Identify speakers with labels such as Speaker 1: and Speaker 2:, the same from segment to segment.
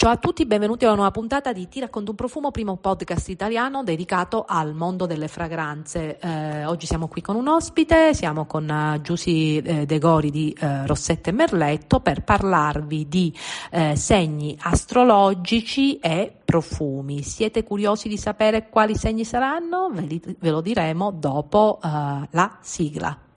Speaker 1: Ciao a tutti, benvenuti a una nuova puntata di Ti racconto un profumo, primo podcast italiano dedicato al mondo delle fragranze. Eh, oggi siamo qui con un ospite, siamo con uh, Giusy eh, De Gori di eh, Rossette Merletto per parlarvi di eh, segni astrologici e profumi. Siete curiosi di sapere quali segni saranno? Ve, li, ve lo diremo dopo uh, la sigla.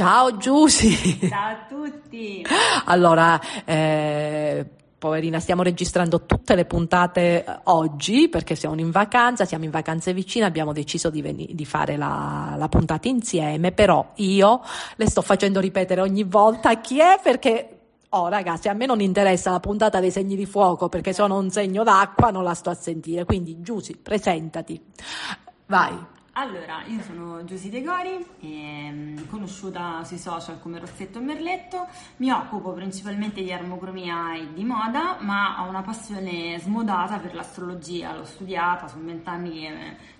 Speaker 1: Ciao Giusy!
Speaker 2: Ciao a tutti!
Speaker 1: Allora, eh, poverina, stiamo registrando tutte le puntate eh, oggi perché siamo in vacanza, siamo in vacanze vicine, abbiamo deciso di, ven- di fare la, la, puntata insieme, però io le sto facendo ripetere ogni volta chi è perché... Oh ragazzi, a me non interessa la puntata dei segni di fuoco perché sono un segno d'acqua, non la sto a sentire, quindi Giusy, presentati. Vai.
Speaker 2: Allora, io sono Giusy De Gori, ehm, conosciuta sui social come Rossetto Merletto, mi occupo principalmente di armocromia e di moda, ma ho una passione smodata per l'astrologia, l'ho studiata, sono vent'anni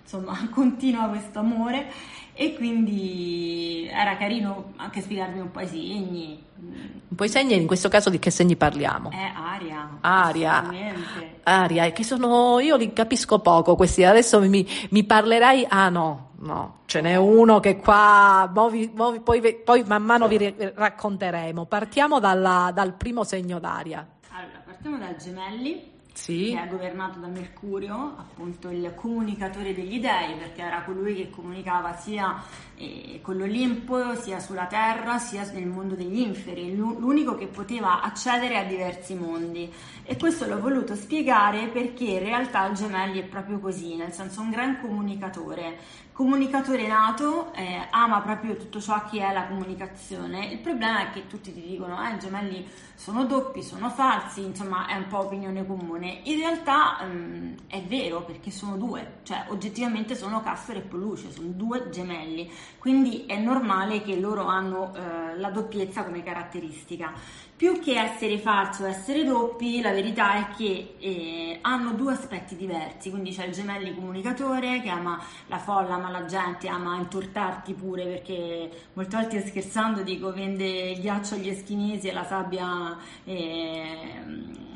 Speaker 2: che insomma continua questo amore e quindi era carino anche spiegarmi un po' i segni.
Speaker 1: Un po' i segni, in questo caso di che segni parliamo?
Speaker 2: È aria.
Speaker 1: Aria. Aria, che sono, io li capisco poco questi, adesso mi, mi parlerai, ah no, no, ce n'è uno che qua, movi, movi, poi, poi, man mano vi racconteremo. Partiamo dalla, dal primo segno d'aria.
Speaker 2: Allora, partiamo dal gemelli
Speaker 1: sì.
Speaker 2: che è governato da Mercurio, appunto il comunicatore degli dei, perché era colui che comunicava sia eh, con l'Olimpo, sia sulla Terra, sia nel mondo degli inferi, l'unico che poteva accedere a diversi mondi. E questo l'ho voluto spiegare perché in realtà il gemelli è proprio così, nel senso un gran comunicatore comunicatore nato, eh, ama proprio tutto ciò che è la comunicazione. Il problema è che tutti ti dicono: eh, i gemelli sono doppi, sono falsi, insomma, è un po' opinione comune. In realtà ehm, è vero perché sono due, cioè oggettivamente sono Castor e Poluce, sono due gemelli, quindi è normale che loro hanno eh, la doppiezza come caratteristica più che essere falsi o essere doppi, la verità è che eh, hanno due aspetti diversi, quindi c'è il gemelli comunicatore che ama la folla, ama la gente, ama intortarti pure perché molte volte scherzando dico vende il ghiaccio agli eschinesi e la sabbia eh,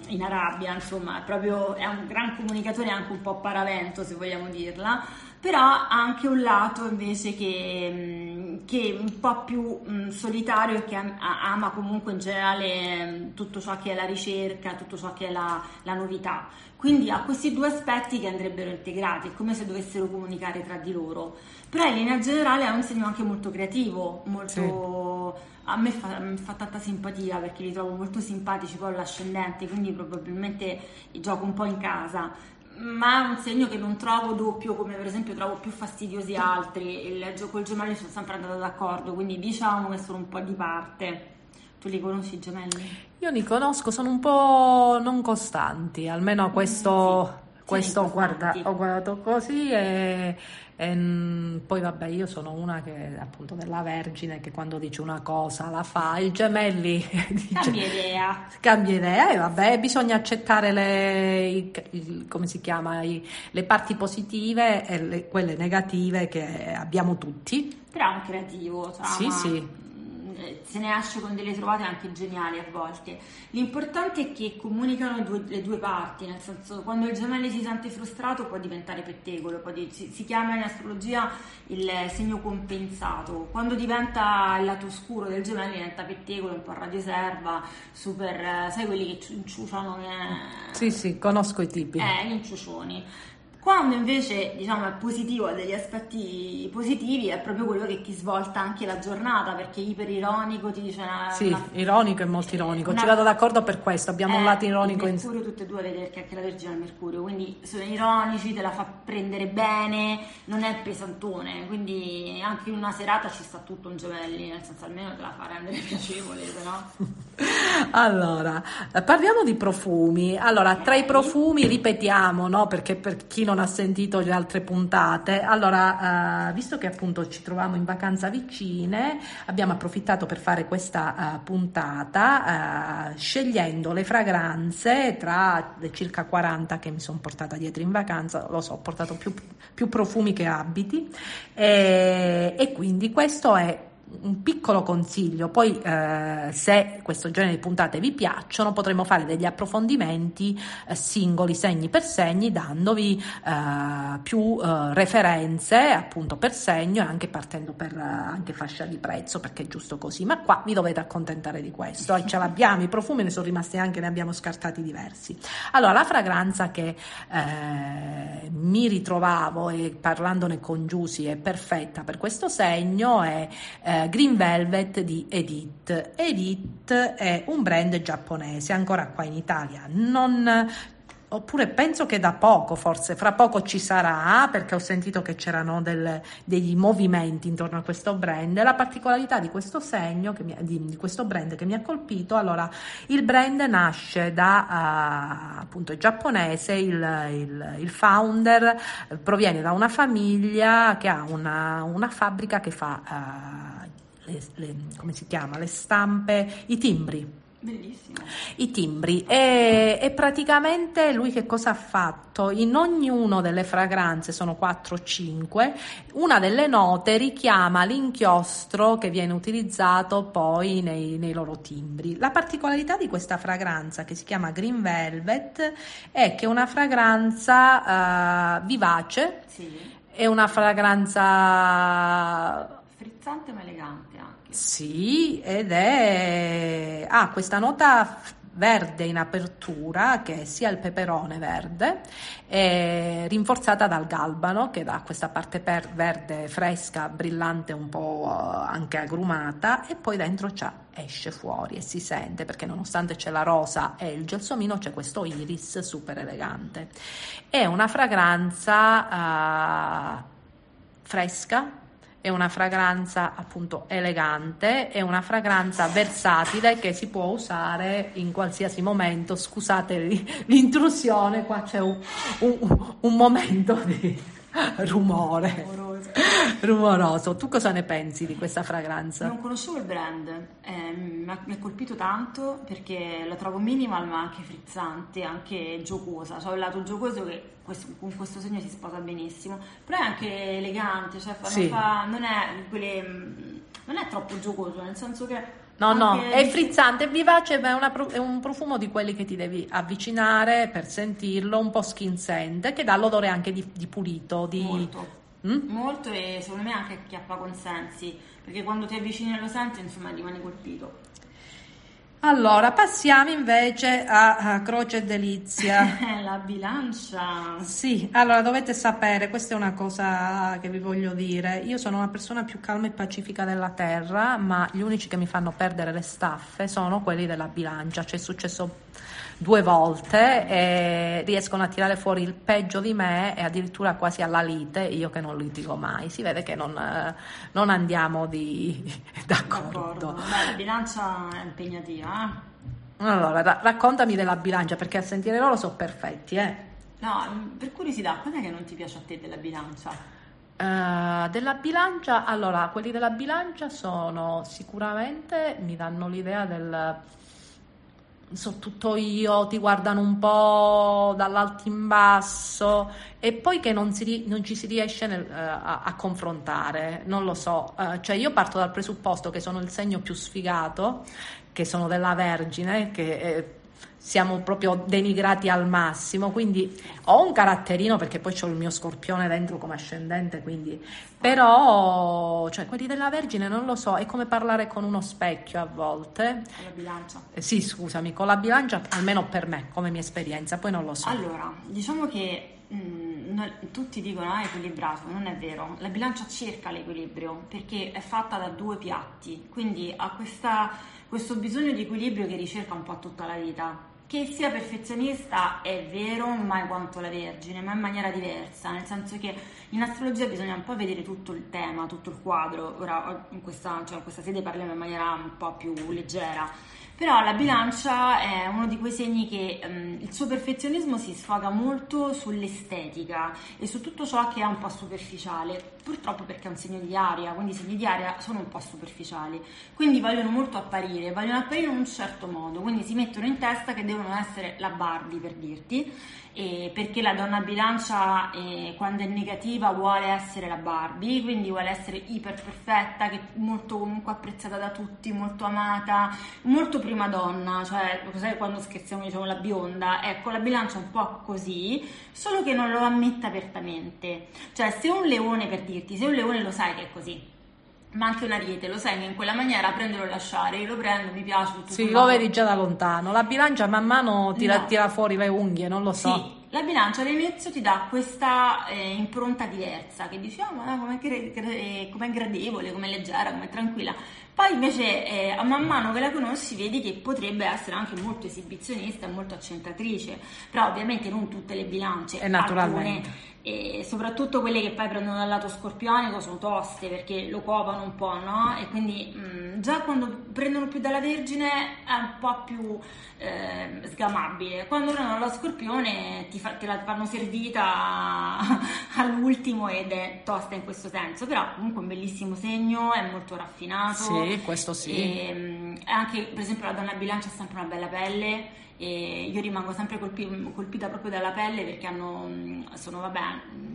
Speaker 2: in Arabia, insomma è proprio è un gran comunicatore anche un po' paravento se vogliamo dirla però ha anche un lato invece che, mm, che è un po' più mm, solitario e che ama comunque in generale mm, tutto ciò che è la ricerca, tutto ciò che è la, la novità. Quindi ha questi due aspetti che andrebbero integrati, è come se dovessero comunicare tra di loro. Però in linea generale è un segno anche molto creativo, molto... Sì. A me fa, fa, tanta simpatia perché li trovo molto simpatici poi l'ascendente, quindi probabilmente gioco un po' in casa ma è un segno che non trovo doppio come per esempio trovo più fastidiosi altri il col gemelli sono sempre andata d'accordo quindi diciamo che sono un po' di parte tu li conosci i gemelli?
Speaker 1: io li conosco sono un po' non costanti almeno questo, mm, sì. Questo guarda, ho guardato così e e ehm, poi vabbè, io sono una che appunto della Vergine che quando dice una cosa la fa, il gemelli
Speaker 2: dice, cambia idea.
Speaker 1: Cambia idea e vabbè, bisogna accettare le, i, il, come si chiama, i, le parti positive e le, quelle negative che abbiamo tutti.
Speaker 2: Però è un creativo, cioè,
Speaker 1: sì, sì
Speaker 2: eh, se ne esce con delle trovate anche geniali a volte. L'importante è che comunicano due, le due parti, nel senso quando il gemello si sente frustrato può diventare pettegolo, di, si, si, chiama in astrologia il segno compensato, quando diventa il lato scuro del gemello diventa pettegolo, un po' radioserva, super, eh, sai quelli che inciuciano?
Speaker 1: Eh, sì, sì, conosco i tipi.
Speaker 2: Eh, gli inciucioni Quando invece diciamo è positivo, ha degli aspetti positivi, è proprio quello che ti svolta anche la giornata, perché iperironico ti dice una...
Speaker 1: Sì,
Speaker 2: una,
Speaker 1: ironico e molto ironico,
Speaker 2: una,
Speaker 1: ci vado d'accordo per questo, abbiamo
Speaker 2: eh,
Speaker 1: un lato ironico
Speaker 2: in Mercurio tutte e due vede che anche la Vergine al Mercurio, quindi sono ironici, te la fa prendere bene, non è pesantone, quindi anche in una serata ci sta tutto un gemelli, nel senso almeno te la fa rendere piacevole, se no...
Speaker 1: allora, parliamo di profumi. Allora, tra i profumi ripetiamo, no? Perché per chi non ha sentito le altre puntate, allora, uh, visto che appunto ci troviamo in vacanza vicine, abbiamo approfittato per fare questa uh, puntata uh, scegliendo le fragranze tra le circa 40 che mi sono portata dietro in vacanza, lo so, ho portato più, più profumi che abiti. E, e quindi questo è un piccolo consiglio, poi eh, se questo genere di puntate vi piacciono potremo fare degli approfondimenti eh, singoli, segni per segni, dandovi eh, più eh, referenze appunto per segno e anche partendo per eh, anche fascia di prezzo perché è giusto così, ma qua vi dovete accontentare di questo, e ce l'abbiamo, i profumi ne sono rimasti anche, ne abbiamo scartati diversi. Allora la fragranza che eh, mi ritrovavo e parlandone con Giusy è perfetta per questo segno è Green Velvet di Edith. Edith è un brand giapponese, ancora qua in Italia. Non oppure penso che da poco, forse fra poco ci sarà, perché ho sentito che c'erano del, degli movimenti intorno a questo brand. La particolarità di questo segno, mi, di, di, questo brand che mi ha colpito, allora il brand nasce da uh, appunto giapponese, il, il, il, founder proviene da una famiglia che ha una, una fabbrica che fa... Uh, le, le, come si chiama, le stampe, i timbri.
Speaker 2: Bellissimo.
Speaker 1: I timbri e, e, praticamente lui che cosa ha fatto? In ognuna delle fragranze, sono 4-5, una delle note richiama l'inchiostro che viene utilizzato poi nei, nei, loro timbri. La particolarità di questa fragranza che si chiama Green Velvet è che è una fragranza uh, vivace,
Speaker 2: sì.
Speaker 1: è una fragranza
Speaker 2: frizzante ma elegante.
Speaker 1: Sì, ed è... ha ah, questa nota verde in apertura che sia il peperone verde rinforzata dal galbano che dà questa parte verde fresca brillante un po' anche agrumata e poi dentro c'è, esce fuori e si sente perché nonostante c'è la rosa e il gelsomino c'è questo iris super elegante. È una fragranza uh, fresca è una fragranza appunto elegante, è una fragranza versatile che si può usare in qualsiasi momento. Scusate l'intrusione, qua c'è un, un, un momento di rumore rumoroso. Tu cosa ne pensi di questa fragranza?
Speaker 2: Non conoscevo il brand, eh, mi ha colpito tanto perché la trovo minimal ma anche frizzante, anche giocosa. C'è un lato giocoso che questo, con questo segno si sposa benissimo, però è anche elegante, cioè fa, sì. fa, non, è quelle, non è troppo giocoso, nel senso che
Speaker 1: No, no, è frizzante, è vivace, ma è, una, è, un profumo di quelli che ti devi avvicinare per sentirlo, un po' skin scent, che dà l'odore anche di, di pulito. Di...
Speaker 2: Molto. Mm? Molto e secondo me anche acchiappa consensi, perché quando ti avvicini e lo senti, insomma, rimani colpito.
Speaker 1: Allora, passiamo invece a, a Croce e Delizia.
Speaker 2: La bilancia.
Speaker 1: Sì, allora dovete sapere, questa è una cosa che vi voglio dire. Io sono una persona più calma e pacifica della terra, ma gli unici che mi fanno perdere le staffe sono quelli della bilancia. C'è successo due volte e riescono a tirare fuori il peggio di me e addirittura quasi alla lite, io che non litigo mai. Si vede che non, non andiamo di, d'accordo. d'accordo.
Speaker 2: Beh, la bilancia è impegnativa. Eh?
Speaker 1: Allora, ra- raccontami della bilancia perché a sentire loro sono perfetti, eh.
Speaker 2: No, per curiosità, qual è che non ti piace a te della bilancia?
Speaker 1: Uh, della bilancia, allora, quelli della bilancia sono sicuramente, mi danno l'idea del so tutto io, ti guardano un po' dall'alto in basso e poi che non, si, non ci si riesce nel, uh, a, a, confrontare, non lo so, uh, cioè io parto dal presupposto che sono il segno più sfigato, che sono della Vergine, che... Eh, siamo proprio denigrati al massimo, quindi ho un caratterino perché poi ho il mio scorpione dentro come ascendente, quindi però cioè, quelli della Vergine non lo so, è come parlare con uno specchio a volte.
Speaker 2: Con la bilancia.
Speaker 1: Eh, sì, scusami, con la bilancia almeno per me, come mia esperienza, poi non lo so.
Speaker 2: Allora, diciamo che mh, mm, non, tutti dicono ah, equilibrato, non è vero. La bilancia cerca l'equilibrio perché è fatta da due piatti, quindi ha questa, questo bisogno di equilibrio che ricerca un po' tutta la vita. Che sia perfezionista è vero, mai quanto la Vergine, ma in maniera diversa, nel senso che in astrologia bisogna un po' vedere tutto il tema, tutto il quadro. Ora in questa, cioè, in questa sede parliamo in maniera un po' più leggera però la bilancia è uno di quei segni che um, il suo perfezionismo si sfoga molto sull'estetica e su tutto ciò che è un po' superficiale, purtroppo perché è un segno di aria, quindi i segni di aria sono un po' superficiali, quindi vogliono molto apparire, vogliono apparire in un certo modo, quindi si mettono in testa che devono essere la Barbie per dirti eh, perché la donna bilancia eh, quando è negativa vuole essere la Barbie, quindi vuole essere iper perfetta, che molto comunque apprezzata da tutti, molto amata, molto prima donna, cioè cos'è quando scherziamo diciamo la bionda, ecco la bilancia un po' così, solo che non lo ammette apertamente, cioè se un leone per dirti, se un leone lo sai che è così, ma anche un ariete, lo segna in quella maniera, prendere o lasciare, io lo prendo, mi piace tutto
Speaker 1: Sì, lo vedi già da lontano. La bilancia man mano tira, no. tira fuori le unghie, non lo so.
Speaker 2: Sì, la bilancia all'inizio ti dà questa eh, impronta diversa, che dici, oh, ma com'è, eh, com'è gradevole, com'è leggera, com'è tranquilla. Poi invece eh, a man mano che la conosci vedi che potrebbe essere anche molto esibizionista e molto accentratrice, però ovviamente non tutte le bilance.
Speaker 1: E naturalmente.
Speaker 2: Alcune, e soprattutto quelle che poi prendono dal lato scorpionico sono toste perché lo copano un po', no? E quindi mh, già quando prendono più dalla Vergine è un po' più eh, sgamabile. Quando prendono la Scorpione ti fa, te la fanno servita all'ultimo ed è tosta in questo senso, però comunque è un bellissimo segno, è molto raffinato.
Speaker 1: Sì, questo sì.
Speaker 2: E, mh, anche per esempio la donna bilancia ha sempre una bella pelle e io rimango sempre colpi, colpita proprio dalla pelle perché hanno, sono vabbè,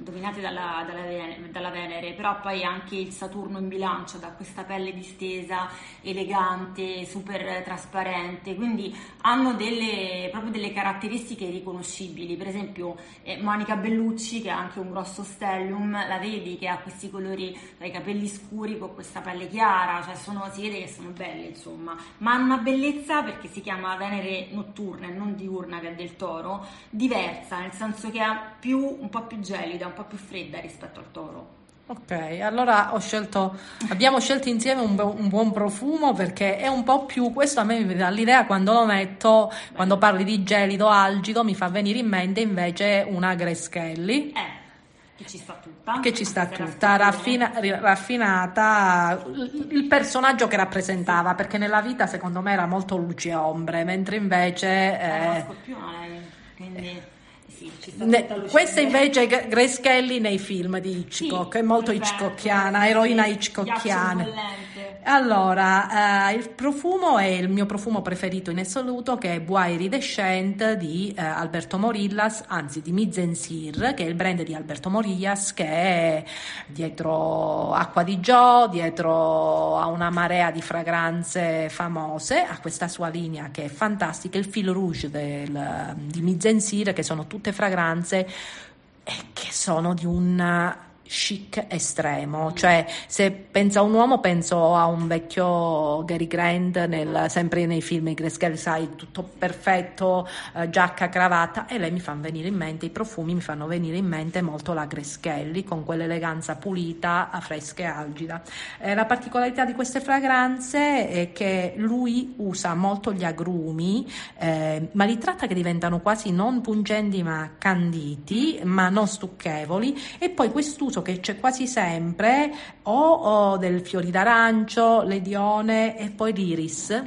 Speaker 2: dominati dalla, dalla, dalla, Venere, però poi anche il Saturno in bilancia da questa pelle distesa, elegante, super trasparente, quindi hanno delle, proprio delle caratteristiche riconoscibili, per esempio eh, Monica Bellucci che ha anche un grosso stellium, la vedi che ha questi colori, i capelli scuri con questa pelle chiara, cioè sono, si vede che sono belle insomma, ma hanno una bellezza perché si chiama Venere notturna notturna e non diurna che è del toro, diversa, nel senso che è più, un po' più gelida, un po' più fredda rispetto al toro.
Speaker 1: Ok, allora ho scelto, abbiamo scelto insieme un, un, buon profumo perché è un po' più, questo a me mi dà l'idea quando lo metto, quando parli di gelido, algido, mi fa venire in mente invece una Greschelli.
Speaker 2: Eh che ci sta tutta.
Speaker 1: Che ci sta tutta, raffina, raffinata, il personaggio che rappresentava, perché nella vita secondo me era molto luce e ombre, mentre invece...
Speaker 2: Era eh, scorpione, quindi... Sì,
Speaker 1: ne, questa invece è Grace Kelly nei film di Hitchcock, sì, è molto Hitchcockiana, eroina Hitchcockiana. Allora, eh, il profumo è il mio profumo preferito in assoluto che è Bois Iridescent di eh, Alberto Morillas, anzi di Mizensir, che è il brand di Alberto Morillas che è dietro Acqua di Gio, dietro a una marea di fragranze famose, ha questa sua linea che è fantastica, il fil rouge del, di Mizensir che sono tutte fragranze che sono di un chic estremo, cioè se penso a un uomo penso a un vecchio Gary Grant nel, sempre nei film Grace Kelly, sai, tutto perfetto, eh, giacca, cravatta e lei mi fa venire in mente, i profumi mi fanno venire in mente molto la Grace con quell'eleganza pulita, fresca e algida. Eh, la particolarità di queste fragranze è che lui usa molto gli agrumi, eh, ma li tratta che diventano quasi non pungenti ma canditi, ma non stucchevoli e poi quest'uso uso che c'è quasi sempre o, o del fiori d'arancio, l'edione e poi l'iris.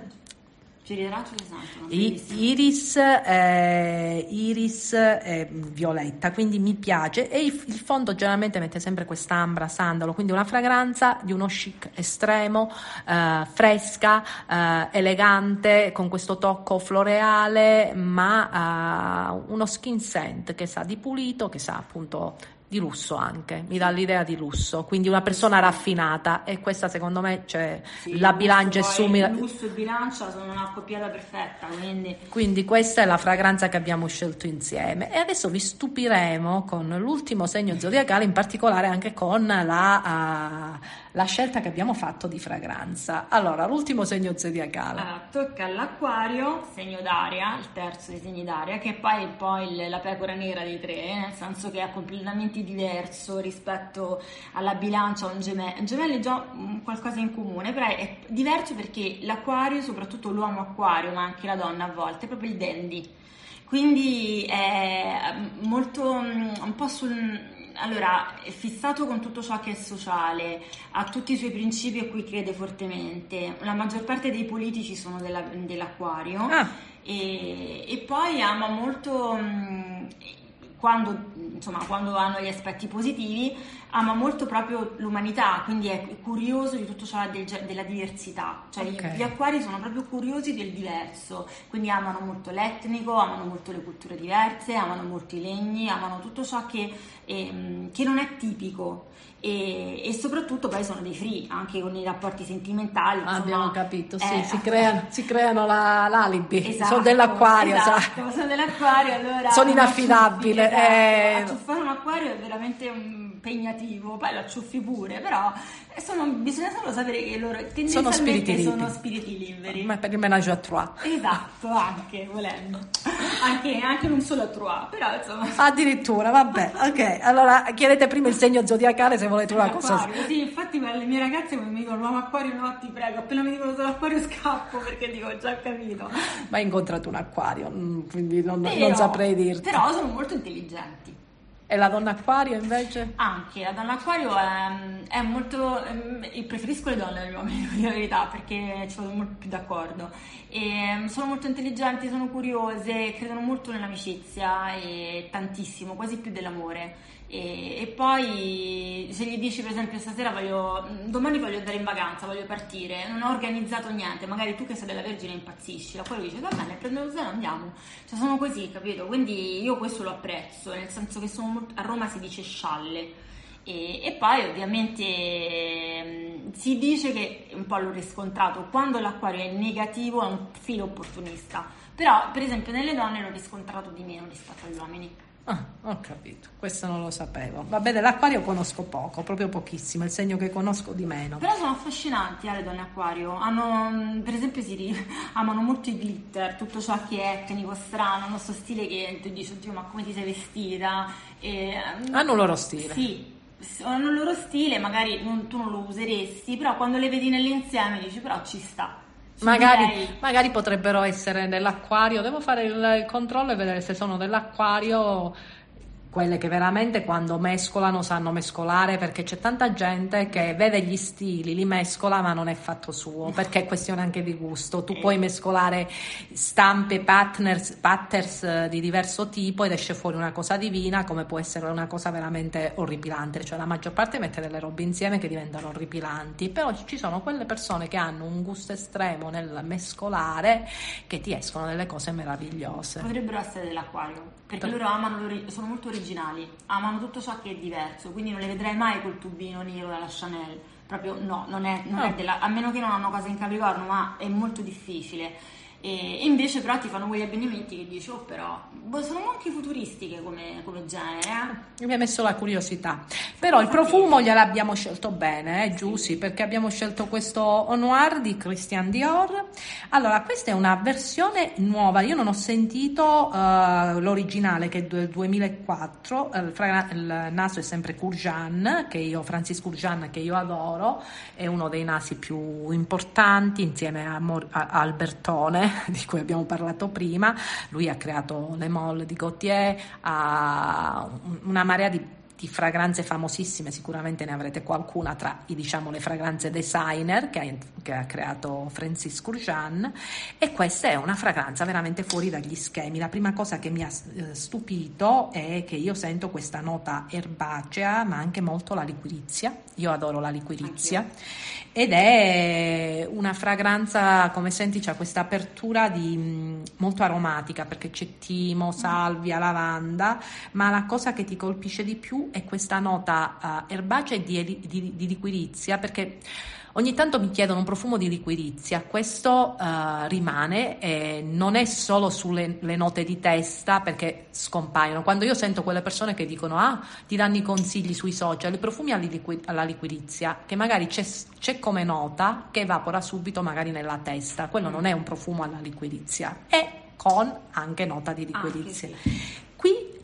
Speaker 2: Fiori d'arancio esatto.
Speaker 1: Iris, eh, iris eh, violetta, quindi mi piace e il, il, fondo generalmente mette sempre quest'ambra sandalo, quindi una fragranza di uno chic estremo, eh, fresca, eh, elegante, con questo tocco floreale, ma eh, uno skin scent che sa di pulito, che sa appunto di lusso anche, mi dà l'idea di lusso, quindi una persona raffinata e questa secondo me cioè,
Speaker 2: Sì,
Speaker 1: la
Speaker 2: il
Speaker 1: bilancia è sumida.
Speaker 2: Il lusso e bilancia sono una coppiata perfetta, quindi
Speaker 1: Quindi questa è la fragranza che abbiamo scelto insieme e adesso vi stupiremo con l'ultimo segno zodiacale, in particolare anche con la, ah, la scelta che abbiamo fatto di fragranza. Allora, l'ultimo segno zodiacale.
Speaker 2: Allora, tocca all'acquario, segno d'aria, il terzo dei segni d'aria, che poi è poi la pecora nera dei tre, nel senso che è completamente diverso rispetto alla bilancia o un gemello. Un gemello è già qualcosa in comune, però è diverso perché l'acquario, soprattutto l'uomo acquario, ma anche la donna a volte, è proprio il dandy. Quindi è molto mm, un po' sul allora, è fissato con tutto ciò che è sociale, ha tutti i suoi principi a cui crede fortemente. La maggior parte dei politici sono della- dell'acquario
Speaker 1: Ah.
Speaker 2: e, e poi ama molto, mh, quando, insomma, quando hanno gli aspetti positivi, ama molto proprio l'umanità, quindi è curioso di tutto ciò della diversità. Cioè
Speaker 1: Ok.
Speaker 2: gli acquari sono proprio curiosi del diverso, quindi amano molto l'etnico, amano molto le culture diverse, amano molto i legni, amano tutto ciò che, ehm, che non è tipico. E, e soprattutto poi sono dei free anche con i rapporti sentimentali. insomma,
Speaker 1: Abbiamo capito, sì,
Speaker 2: eh,
Speaker 1: si creano, si creano la- l'alibi,
Speaker 2: Esatto,
Speaker 1: sono dell'acquario,
Speaker 2: esatto,
Speaker 1: sa.
Speaker 2: sono dell'acquario, allora
Speaker 1: Sono
Speaker 2: un
Speaker 1: inaffidabili,
Speaker 2: esatto.
Speaker 1: eh.
Speaker 2: Acciuffare un acquario è veramente impegnativo, poi lo acciuffi pure, però eh, sono- bisogna solo sapere che loro tendenzialmente
Speaker 1: spiriti
Speaker 2: sono spiriti liberi.
Speaker 1: Ma per il menage à trois.
Speaker 2: Esatto, anche volendo, anche, anche non solo a Troyes, però insomma.
Speaker 1: Addirittura, vabbè, ok. Allora chiedete prima il segno zodiacale se volete una cosa.
Speaker 2: Acquario, sì, infatti le mie ragazze mi dicono l'uomo acquario no ti prego, appena mi dicono solo acquario scappo perché dico ho già capito.
Speaker 1: Ma hai incontrato un acquario, mm, quindi non, non
Speaker 2: Però-
Speaker 1: saprei dirti.
Speaker 2: Però sono molto intelligenti.
Speaker 1: E la donna acquario invece?
Speaker 2: Anche la donna acquario è, è molto. ehm, preferisco le donne agli uomini, per la verità, perché ci vado molto più d'accordo. E, ehm, sono molto intelligenti, sono curiose, credono molto nell'amicizia e tantissimo, quasi più dell'amore. E, e poi se gli dici per esempio stasera voglio, domani voglio andare in vacanza, voglio partire, non ho organizzato niente, magari tu che sei della Vergine impazzisci, la poi dice va bene, prendo lo zaino andiamo. Cioè sono così, capito? Quindi io questo lo apprezzo, nel senso che molto- a Roma si dice scialle. E, e poi ovviamente si dice che, un po' l'ho riscontrato, quando l'acquario è negativo è un filo opportunista, però per esempio nelle donne l'ho riscontrato di meno rispetto agli uomini.
Speaker 1: Ah, ho capito, questo non lo sapevo. Vabbè, dell'acquario conosco poco, proprio pochissimo, è il segno che conosco di meno.
Speaker 2: Però sono affascinanti eh, le donne acquario, hanno, mm, per esempio si ri- amano molto i glitter, tutto ciò che è etnico, strano, hanno questo stile che tu dici oddio ma come ti sei vestita? E, mm,
Speaker 1: Hanno un loro stile.
Speaker 2: Sì, hanno il loro stile, magari non- tu non lo useresti, però quando le vedi nell'insieme dici però ci sta.
Speaker 1: Magari, magari. potrebbero essere nell'acquario, devo fare il, il controllo e vedere se sono dell'acquario quelle che veramente quando mescolano sanno mescolare perché c'è tanta gente che vede gli stili, li mescola ma non è fatto suo perché è questione anche di gusto. Tu puoi mescolare stampe, partners, patterns eh, di diverso tipo ed esce fuori una cosa divina come può essere una cosa veramente orripilante. Cioè la maggior parte mette delle robe insieme che diventano orripilanti, però ci sono quelle persone che hanno un gusto estremo nel mescolare che ti escono delle cose meravigliose.
Speaker 2: Potrebbero essere dell'acquario, perché
Speaker 1: Per-
Speaker 2: loro amano, sono molto originali, amano tutto ciò che è diverso, quindi non le vedrai mai col tubino nero della Chanel, proprio no, non è, non è
Speaker 1: No.
Speaker 2: della, a meno che non hanno cose in Capricorno, ma è molto difficile. E invece però ti fanno quegli abbinamenti che dici, oh però, boh, sono anche futuristiche come, come genere, eh?
Speaker 1: Mi ha messo la curiosità. Però il profumo gliel'abbiamo scelto bene, eh, Giussi, perché abbiamo scelto questo Noir di Christian Dior. Allora, questa è una versione nuova. Io non ho sentito eh, l'originale che è del 2004. eh, Il, fragra- il naso è sempre Courjan, che io, Francis Courjan, che io adoro. È uno dei nasi più importanti insieme a, Mor- a Albertone, di cui abbiamo parlato prima. Lui ha creato Le Molle di Gautier, ha un- una marea di di fragranze famosissime, sicuramente ne avrete qualcuna tra i, diciamo, le fragranze designer che ha, che ha creato Francis Courjan e questa è una fragranza veramente fuori dagli schemi. La prima cosa che mi ha eh, stupito è che io sento questa nota erbacea ma anche molto la liquirizia, io adoro la liquirizia. Ed è una fragranza come senti c'ha questa apertura di, molto aromatica perché c'è timo, salvia, lavanda ma la cosa che ti colpisce di più è questa nota uh, erbacea di, di, di liquirizia perché Ogni tanto mi chiedono un profumo di liquirizia, questo uh, rimane e non è solo sulle note di testa perché scompaiono. Quando io sento quelle persone che dicono ah, ti danno i consigli sui social, i profumi alla liquirizia, che magari c'è, c'è, come nota che evapora subito magari nella testa, quello non è un profumo alla liquirizia, è con anche nota di liquirizia. Ah, sì.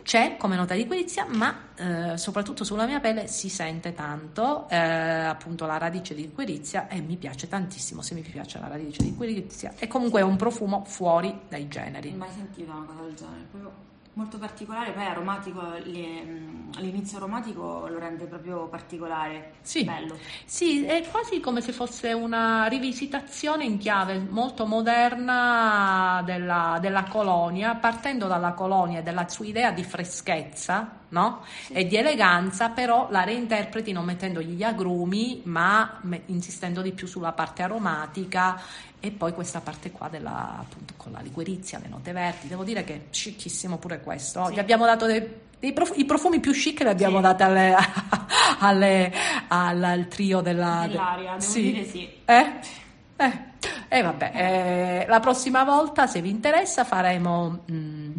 Speaker 1: C'è come nota di liquirizia, ma eh, soprattutto sulla mia pelle si sente tanto eh, appunto la radice di liquirizia e mi piace tantissimo se mi piace la radice di liquirizia e comunque è un profumo fuori dai generi.
Speaker 2: Mai sentito una cosa del genere, proprio molto particolare, poi aromatico, mm, l'inizio aromatico lo rende proprio particolare,
Speaker 1: sì.
Speaker 2: bello.
Speaker 1: Sì, è quasi come se fosse una rivisitazione in chiave molto moderna della, della colonia, partendo dalla colonia e dalla sua idea di freschezza, no? Sì. e di eleganza, però la reinterpreti non mettendogli gli agrumi, ma insistendo di più sulla parte aromatica e poi questa parte qua della, appunto, con la liquirizia, le note verdi. Devo dire che è scicchissimo pure questo. Sì. Gli abbiamo dato dei, prof, i profumi più chic li abbiamo sì. dati alle, alle, al, al, trio della,
Speaker 2: dell'aria, devo sì. dire sì.
Speaker 1: Eh? Eh. Eh, vabbè, eh, la prossima volta, se vi interessa, faremo... Mh, mm,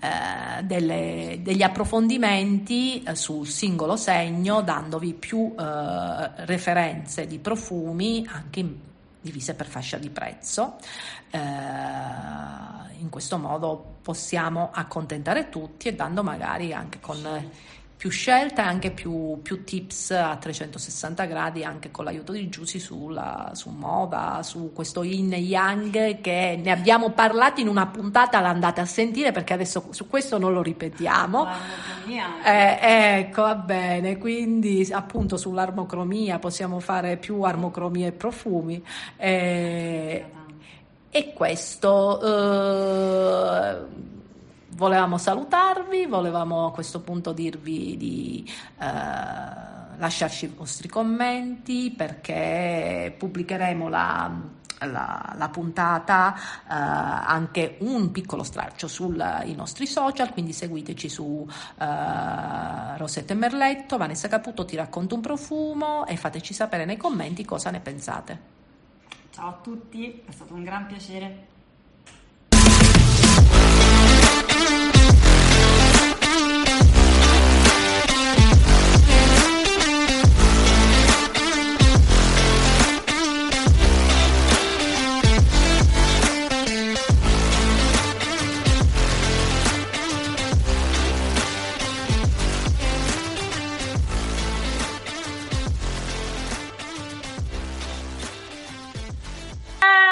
Speaker 1: eh, delle, degli approfondimenti eh, sul singolo segno, dandovi più eh, referenze di profumi anche in, divise per fascia di prezzo. Eh, in questo modo possiamo accontentare tutti e dando magari anche con più scelta e anche più, più, tips a 360 gradi anche con l'aiuto di Giussi sulla, su moda, su questo yin yang che ne abbiamo parlato in una puntata, l'andate a sentire perché adesso su questo non lo ripetiamo. Eh, ecco, va bene, quindi appunto sull'armocromia possiamo fare più armocromia e profumi. Eh, e questo... Eh, volevamo salutarvi, volevamo a questo punto dirvi di eh, lasciarci i vostri commenti perché pubblicheremo la, la, la puntata eh, anche un piccolo straccio sui nostri social, quindi seguiteci su eh, Rosetta Merletto, Vanessa Caputo ti racconto un profumo e fateci sapere nei commenti cosa ne pensate.
Speaker 2: Ciao a tutti, è stato un gran piacere.